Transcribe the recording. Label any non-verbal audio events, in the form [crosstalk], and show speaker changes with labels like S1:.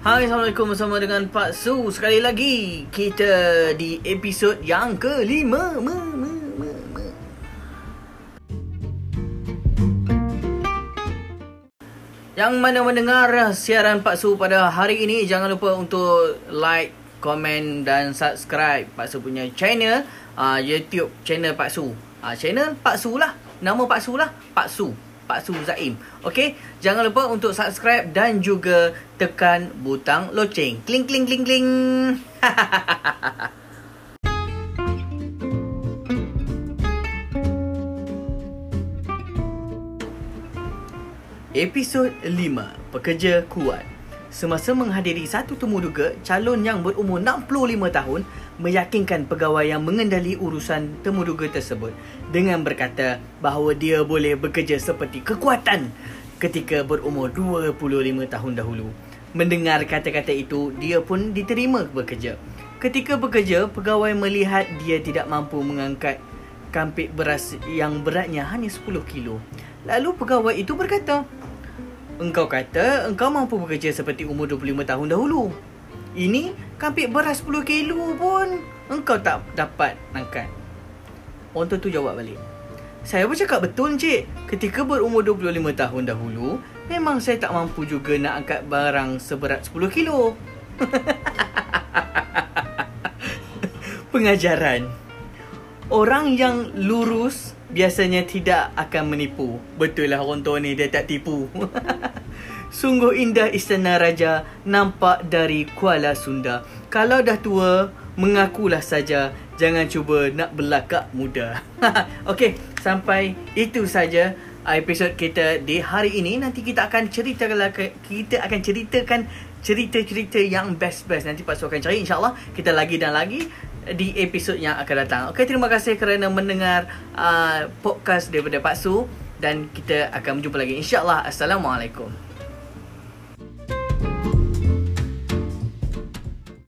S1: Hai Assalamualaikum bersama dengan Pak Su. Sekali lagi kita di episod yang kelima. Yang mana mendengar siaran Pak Su pada hari ini Jangan lupa untuk like, komen dan subscribe Pak Su punya channel uh, YouTube channel Pak Su. Uh, Channel Pak Su lah. Nama Pak Su lah. Pak Su Pak Su Zaim. Okey, jangan lupa untuk subscribe dan juga tekan butang loceng. Kling kling kling kling. [laughs] Episod 5 Pekerja Kuat Semasa menghadiri satu temuduga, calon yang berumur 65 tahun meyakinkan pegawai yang mengendali urusan temuduga tersebut dengan berkata bahawa dia boleh bekerja seperti kekuatan ketika berumur 25 tahun dahulu. Mendengar kata-kata itu, dia pun diterima bekerja. Ketika bekerja, pegawai melihat dia tidak mampu mengangkat kampik beras yang beratnya hanya 10 kilo. Lalu pegawai itu berkata, Engkau kata engkau mampu bekerja seperti umur 25 tahun dahulu. Ini kampik beras 10 kilo pun engkau tak dapat angkat. Orang tu jawab balik. Saya bercakap betul cik. Ketika berumur 25 tahun dahulu, memang saya tak mampu juga nak angkat barang seberat 10 kilo. [laughs] Pengajaran. Orang yang lurus biasanya tidak akan menipu. Betul lah orang tua ni dia tak tipu. [laughs] Sungguh indah istana raja nampak dari Kuala Sunda. Kalau dah tua, mengakulah saja. Jangan cuba nak belakak muda. [laughs] Okey, sampai itu saja episod kita di hari ini. Nanti kita akan ceritakan kita akan ceritakan cerita-cerita yang best-best. Nanti Pak Su akan cari insya-Allah kita lagi dan lagi di episod yang akan datang. Okey, terima kasih kerana mendengar uh, podcast daripada Pak Su dan kita akan berjumpa lagi insya-Allah. Assalamualaikum.